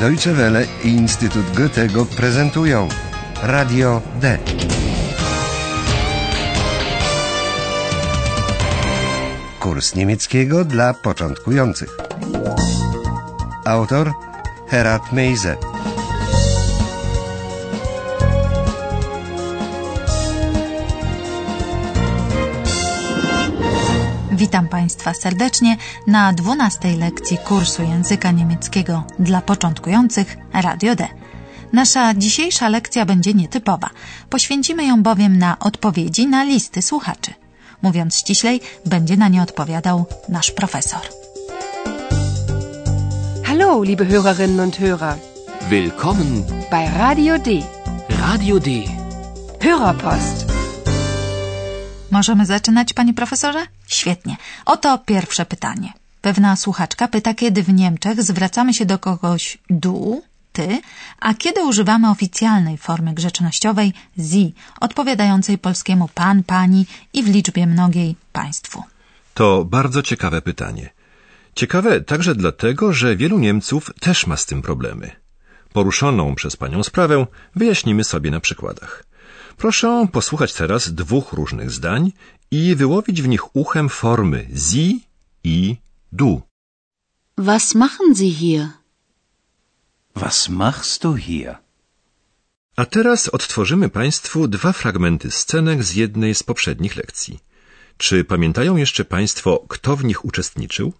Deutsche Welle i Instytut Goethego prezentują Radio D. Kurs niemieckiego dla początkujących. Autor Herat Meise. Witam Państwa serdecznie na 12 lekcji kursu języka niemieckiego dla początkujących Radio D. Nasza dzisiejsza lekcja będzie nietypowa. Poświęcimy ją bowiem na odpowiedzi na listy słuchaczy. Mówiąc ściślej, będzie na nie odpowiadał nasz profesor. Hallo, liebe Hörerinnen und Hörer, Willkommen bei Radio D. Radio D. Hörerpost. Możemy zaczynać, panie profesorze? Świetnie. Oto pierwsze pytanie. Pewna słuchaczka pyta, kiedy w Niemczech zwracamy się do kogoś du, ty, a kiedy używamy oficjalnej formy grzecznościowej sie, odpowiadającej polskiemu pan, pani i w liczbie mnogiej państwu. To bardzo ciekawe pytanie. Ciekawe także dlatego, że wielu Niemców też ma z tym problemy. Poruszoną przez panią sprawę wyjaśnimy sobie na przykładach. Proszę posłuchać teraz dwóch różnych zdań i wyłowić w nich uchem formy sie i du. Was machen Sie hier? Was machst du hier? A teraz odtworzymy Państwu dwa fragmenty scenek z jednej z poprzednich lekcji. Czy pamiętają jeszcze Państwo, kto w nich uczestniczył?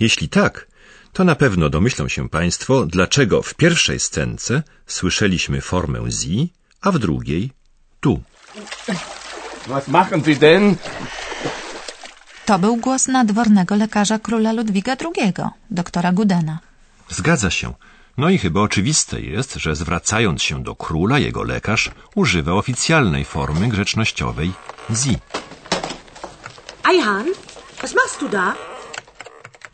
Jeśli tak, to na pewno domyślą się Państwo, dlaczego w pierwszej scence słyszeliśmy formę sie, a w drugiej du. Was machen Sie denn? To był głos nadwornego lekarza króla Ludwiga II, doktora Gudena. Zgadza się. No i chyba oczywiste jest, że zwracając się do króla, jego lekarz używa oficjalnej formy grzecznościowej sie. Eihan, was machst du da?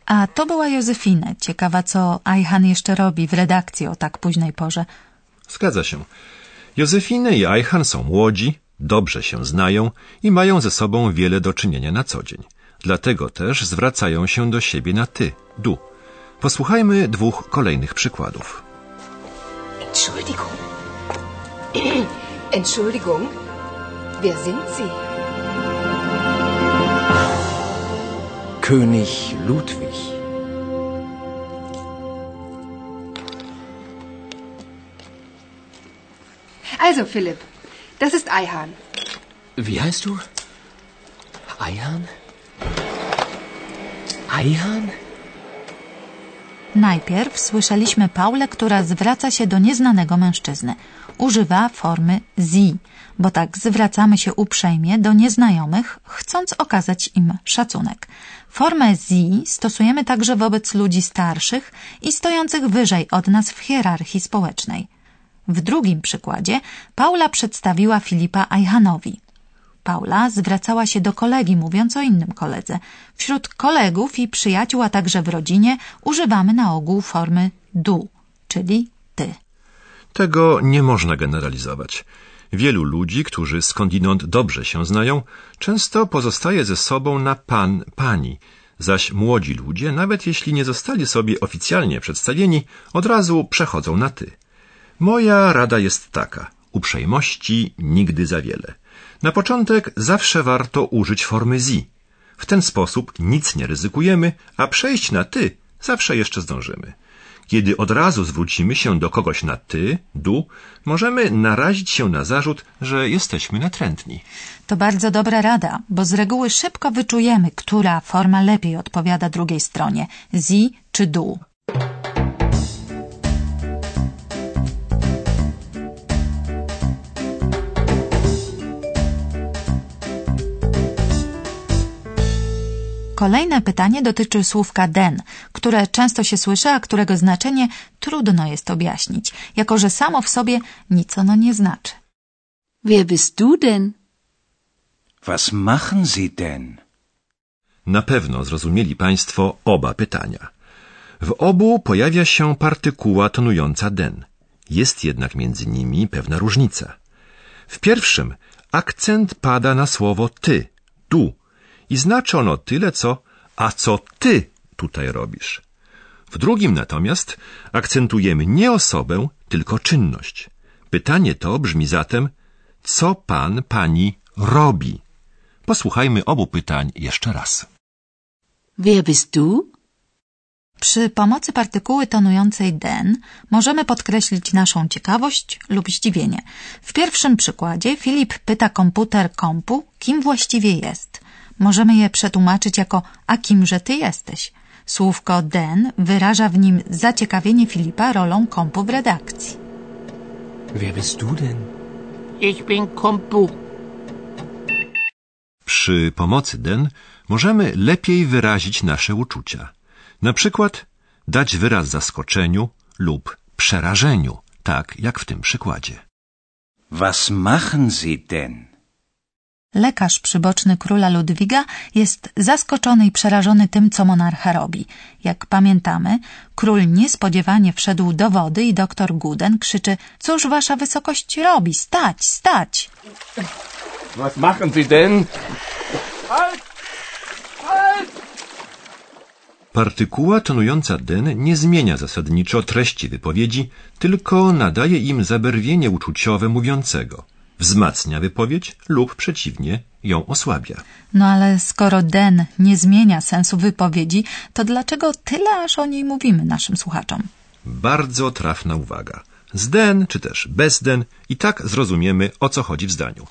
A to była Józefina, ciekawa co Ajhan jeszcze robi w redakcji o tak późnej porze. Zgadza się. Józefiny i Ajhan są młodzi, dobrze się znają i mają ze sobą wiele do czynienia na co dzień. Dlatego też zwracają się do siebie na ty, du. Posłuchajmy dwóch kolejnych przykładów. Entschuldigung. Entschuldigung. Wer sind Sie? König Ludwig. Also, Philipp, das ist Eihan. Wie heißt du? Eihan? Eihan? Najpierw słyszeliśmy Paulę, która zwraca się do nieznanego mężczyzny. Używa formy sie, bo tak zwracamy się uprzejmie do nieznajomych, chcąc okazać im szacunek. Formę sie stosujemy także wobec ludzi starszych i stojących wyżej od nas w hierarchii społecznej. W drugim przykładzie Paula przedstawiła Filipa Ajhanowi. Paula zwracała się do kolegi, mówiąc o innym koledze. Wśród kolegów i przyjaciół, a także w rodzinie używamy na ogół formy du, czyli ty. Tego nie można generalizować. Wielu ludzi, którzy skądinąd dobrze się znają, często pozostaje ze sobą na pan, pani, zaś młodzi ludzie, nawet jeśli nie zostali sobie oficjalnie przedstawieni, od razu przechodzą na ty. Moja rada jest taka: uprzejmości nigdy za wiele. Na początek zawsze warto użyć formy sie. W ten sposób nic nie ryzykujemy, a przejść na ty zawsze jeszcze zdążymy. Kiedy od razu zwrócimy się do kogoś na ty, du, możemy narazić się na zarzut, że jesteśmy natrętni. To bardzo dobra rada, bo z reguły szybko wyczujemy, która forma lepiej odpowiada drugiej stronie sie czy du. Kolejne pytanie dotyczy słówka den, które często się słyszy, a którego znaczenie trudno jest objaśnić, jako że samo w sobie nic ono nie znaczy. Wer bist du denn? Was machen Sie denn? Na pewno zrozumieli Państwo oba pytania. W obu pojawia się partykuła tonująca den. Jest jednak między nimi pewna różnica. W pierwszym akcent pada na słowo ty, tu i znaczy ono tyle co a co ty tutaj robisz. W drugim natomiast akcentujemy nie osobę, tylko czynność. Pytanie to brzmi zatem, co pan, pani robi? Posłuchajmy obu pytań jeszcze raz. Wer bist du? Przy pomocy partykuły tonującej den możemy podkreślić naszą ciekawość lub zdziwienie. W pierwszym przykładzie Filip pyta komputer kompu, kim właściwie jest. Możemy je przetłumaczyć jako a kimże ty jesteś. Słówko den wyraża w nim zaciekawienie Filipa rolą kompu w redakcji. Wer bist du denn? Ich bin Kompu. Przy pomocy den możemy lepiej wyrazić nasze uczucia. Na przykład dać wyraz zaskoczeniu lub przerażeniu, tak jak w tym przykładzie. Was machen Sie denn? Lekarz przyboczny króla Ludwiga jest zaskoczony i przerażony tym, co monarcha robi. Jak pamiętamy, król niespodziewanie wszedł do wody i doktor Guden krzyczy: Cóż wasza wysokość robi? Stać, stać! Was machen Sie denn? Halt! Halt! Partykuła tonująca den nie zmienia zasadniczo treści wypowiedzi, tylko nadaje im zabarwienie uczuciowe mówiącego. Wzmacnia wypowiedź lub przeciwnie ją osłabia. No ale skoro den nie zmienia sensu wypowiedzi, to dlaczego tyle aż o niej mówimy naszym słuchaczom? Bardzo trafna uwaga. Z den czy też bez den i tak zrozumiemy o co chodzi w zdaniu.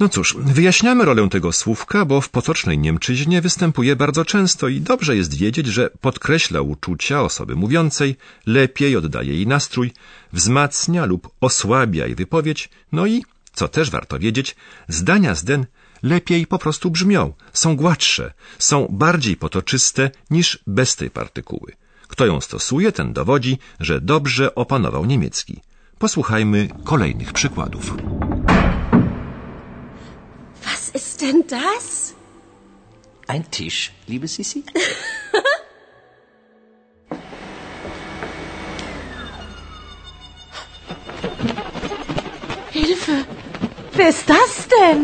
No cóż, wyjaśniamy rolę tego słówka, bo w potocznej Niemczyźnie występuje bardzo często i dobrze jest wiedzieć, że podkreśla uczucia osoby mówiącej, lepiej oddaje jej nastrój, wzmacnia lub osłabia jej wypowiedź, no i, co też warto wiedzieć, zdania z den lepiej po prostu brzmią, są gładsze, są bardziej potoczyste niż bez tej partykuły. Kto ją stosuje, ten dowodzi, że dobrze opanował niemiecki. Posłuchajmy kolejnych przykładów. Ist denn das? Ein Tisch, liebe Sissi? Hilfe! Wer ist das denn?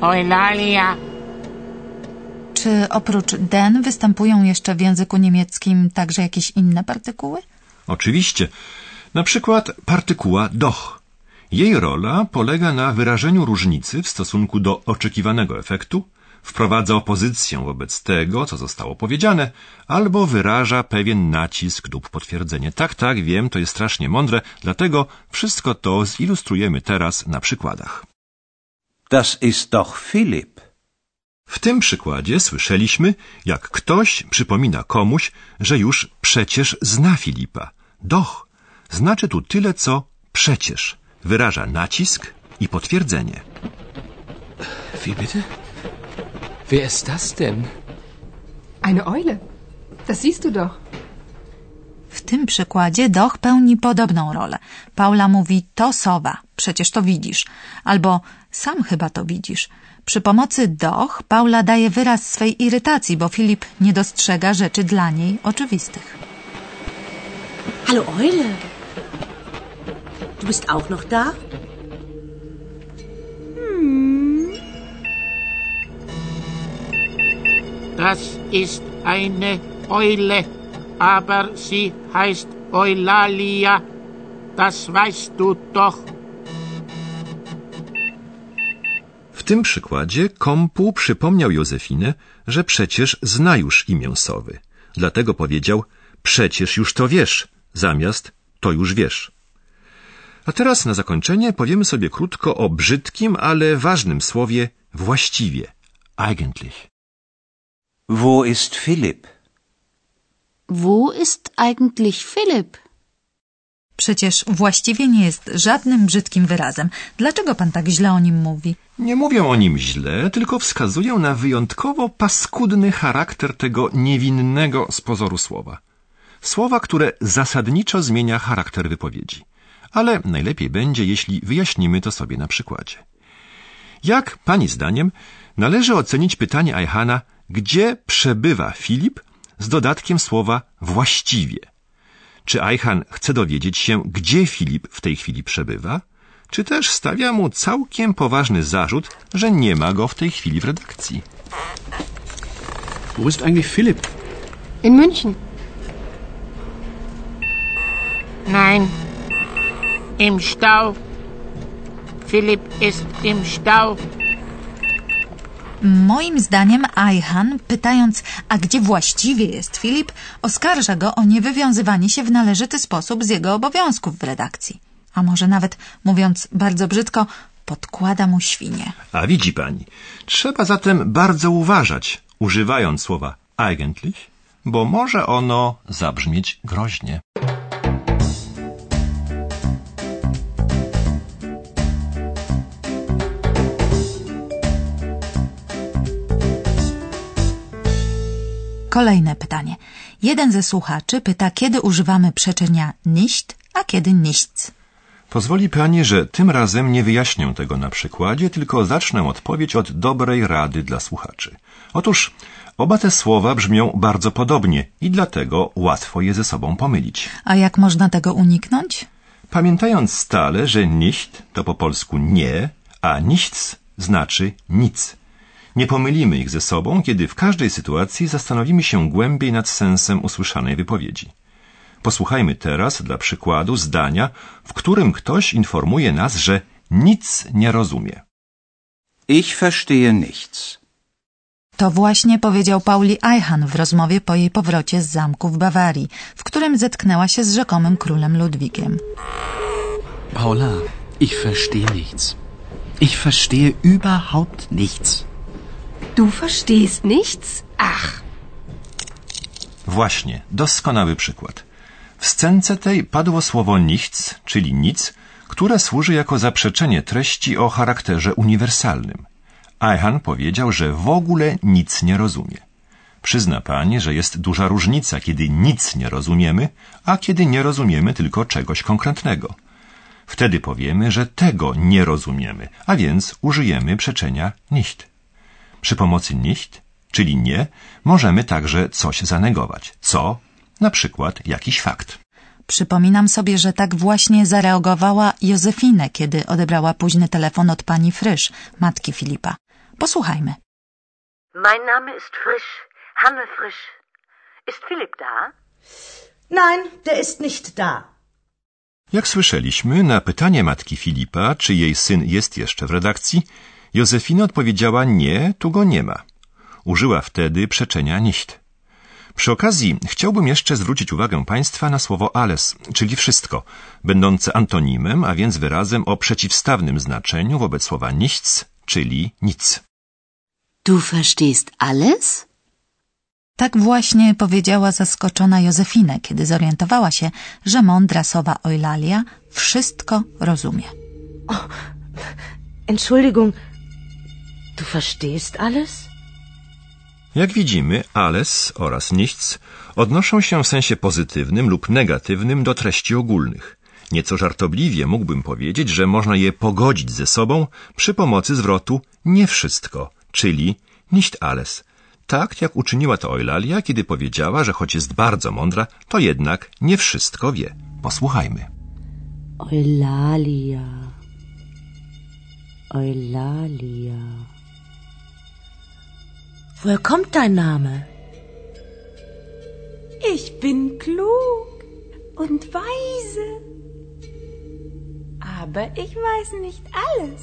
Eulalia. Czy oprócz den występują jeszcze w języku niemieckim także jakieś inne partykuły? Oczywiście. Na przykład partykuła doch. Jej rola polega na wyrażeniu różnicy w stosunku do oczekiwanego efektu, wprowadza opozycję wobec tego, co zostało powiedziane, albo wyraża pewien nacisk lub potwierdzenie. Tak, tak, wiem, to jest strasznie mądre, dlatego wszystko to zilustrujemy teraz na przykładach. Das ist doch Philipp. W tym przykładzie słyszeliśmy, jak ktoś przypomina komuś, że już przecież zna Filipa. Doch znaczy tu tyle, co przecież. Wyraża nacisk i potwierdzenie. Wie bitte? Wer ist das denn? Eine Eule. Das siehst du doch. W tym przykładzie doch pełni podobną rolę. Paula mówi to sowa, przecież to widzisz, albo sam chyba to widzisz. Przy pomocy doch Paula daje wyraz swej irytacji, bo Filip nie dostrzega rzeczy dla niej oczywistych. Hallo Eule. Du bist auch noch da? Das ist eine Eule, aber sie heißt Eulalia. Das weißt du doch. W tym przykładzie Kompu przypomniał Józefinę, że przecież zna już imię sowy. Dlatego powiedział, przecież już to wiesz, zamiast to już wiesz. A teraz na zakończenie powiemy sobie krótko o brzydkim, ale ważnym słowie właściwie. Eigentlich. Wo ist Philipp? Wo ist eigentlich Philipp? Przecież właściwie nie jest żadnym brzydkim wyrazem. Dlaczego pan tak źle o nim mówi? Nie mówię o nim źle, tylko wskazuję na wyjątkowo paskudny charakter tego niewinnego z pozoru słowa. Słowa, które zasadniczo zmienia charakter wypowiedzi. Ale najlepiej będzie, jeśli wyjaśnimy to sobie na przykładzie. Jak, pani zdaniem, należy ocenić pytanie Ajhana, gdzie przebywa Filip z dodatkiem słowa właściwie? Czy Ajhan chce dowiedzieć się, gdzie Filip w tej chwili przebywa? Czy też stawia mu całkiem poważny zarzut, że nie ma go w tej chwili w redakcji? Wo ist eigentlich Philipp? In München. Nein. Im Stau. Philipp ist im Stau. Moim zdaniem Ajhan, pytając, a gdzie właściwie jest Filip, oskarża go o niewywiązywanie się w należyty sposób z jego obowiązków w redakcji. A może nawet, mówiąc bardzo brzydko, podkłada mu świnie. A widzi pani, trzeba zatem bardzo uważać, używając słowa eigentlich, bo może ono zabrzmieć groźnie. Kolejne pytanie. Jeden ze słuchaczy pyta, kiedy używamy przeczenia nicht, a kiedy nichts. Pozwoli pani, że tym razem nie wyjaśnię tego na przykładzie, tylko zacznę odpowiedź od dobrej rady dla słuchaczy. Otóż oba te słowa brzmią bardzo podobnie i dlatego łatwo je ze sobą pomylić. A jak można tego uniknąć? Pamiętając stale, że nicht to po polsku nie, a nichts znaczy nic. Nie pomylimy ich ze sobą, kiedy w każdej sytuacji zastanowimy się głębiej nad sensem usłyszanej wypowiedzi. Posłuchajmy teraz dla przykładu zdania, w którym ktoś informuje nas, że nic nie rozumie. Ich verstehe nichts. To właśnie powiedział Pauli Ajhan w rozmowie po jej powrocie z zamku w Bawarii, w którym zetknęła się z rzekomym królem Ludwigiem. Paula, ich verstehe nichts. Ich verstehe überhaupt nichts. Du verstehst nichts? Ach, Właśnie, doskonały przykład. W scence tej padło słowo nichts, czyli nic, które służy jako zaprzeczenie treści o charakterze uniwersalnym. Ajhan powiedział, że w ogóle nic nie rozumie. Przyzna pani, że jest duża różnica, kiedy nic nie rozumiemy, a kiedy nie rozumiemy tylko czegoś konkretnego. Wtedy powiemy, że tego nie rozumiemy, a więc użyjemy przeczenia nicht. Przy pomocy nicht, czyli nie, możemy także coś zanegować. Co? Na przykład jakiś fakt. Przypominam sobie, że tak właśnie zareagowała Józefinę, kiedy odebrała późny telefon od pani Frysz, matki Filipa. Posłuchajmy. Mein Name ist Frisch, Hanne Frisch. Ist Philipp da? Nein, der ist nicht da. Jak słyszeliśmy, na pytanie matki Filipa, czy jej syn jest jeszcze w redakcji, Józefina odpowiedziała nie, tu go nie ma. Użyła wtedy przeczenia nicht. Przy okazji chciałbym jeszcze zwrócić uwagę Państwa na słowo alles, czyli wszystko, będące antonimem, a więc wyrazem o przeciwstawnym znaczeniu wobec słowa nichts, czyli nic. Du verstehst alles? Tak właśnie powiedziała zaskoczona Józefinę, kiedy zorientowała się, że mądra sowa Eulalia wszystko rozumie. Entschuldigung, du verstehst alles? Jak widzimy, alles oraz nichts odnoszą się w sensie pozytywnym lub negatywnym do treści ogólnych. Nieco żartobliwie mógłbym powiedzieć, że można je pogodzić ze sobą przy pomocy zwrotu nie wszystko, czyli nicht alles. Tak jak uczyniła to Eulalia, kiedy powiedziała, że choć jest bardzo mądra, to jednak nie wszystko wie. Posłuchajmy. Eulalia. Eulalia. Woher kommt dein Name? Ich bin klug und weise. Aber ich weiß nicht alles.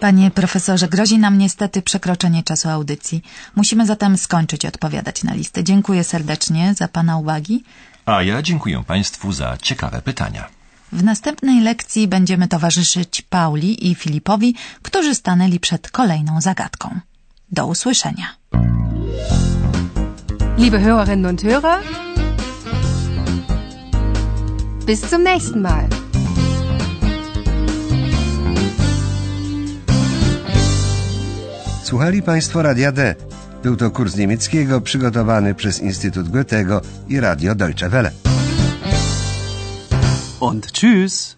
Panie profesorze, grozi nam niestety przekroczenie czasu audycji. Musimy zatem skończyć odpowiadać na listę. Dziękuję serdecznie za Pana uwagi. A ja dziękuję Państwu za ciekawe pytania. W następnej lekcji będziemy towarzyszyć Pauli i Filipowi, którzy stanęli przed kolejną zagadką. Do usłyszenia. liebe Hörerinnen und Hörer, bis zum nächsten Mal. Słuchali Państwo Radia D. Był to kurs niemieckiego przygotowany przez Instytut Goethego i Radio Deutsche Welle. Und tschüss.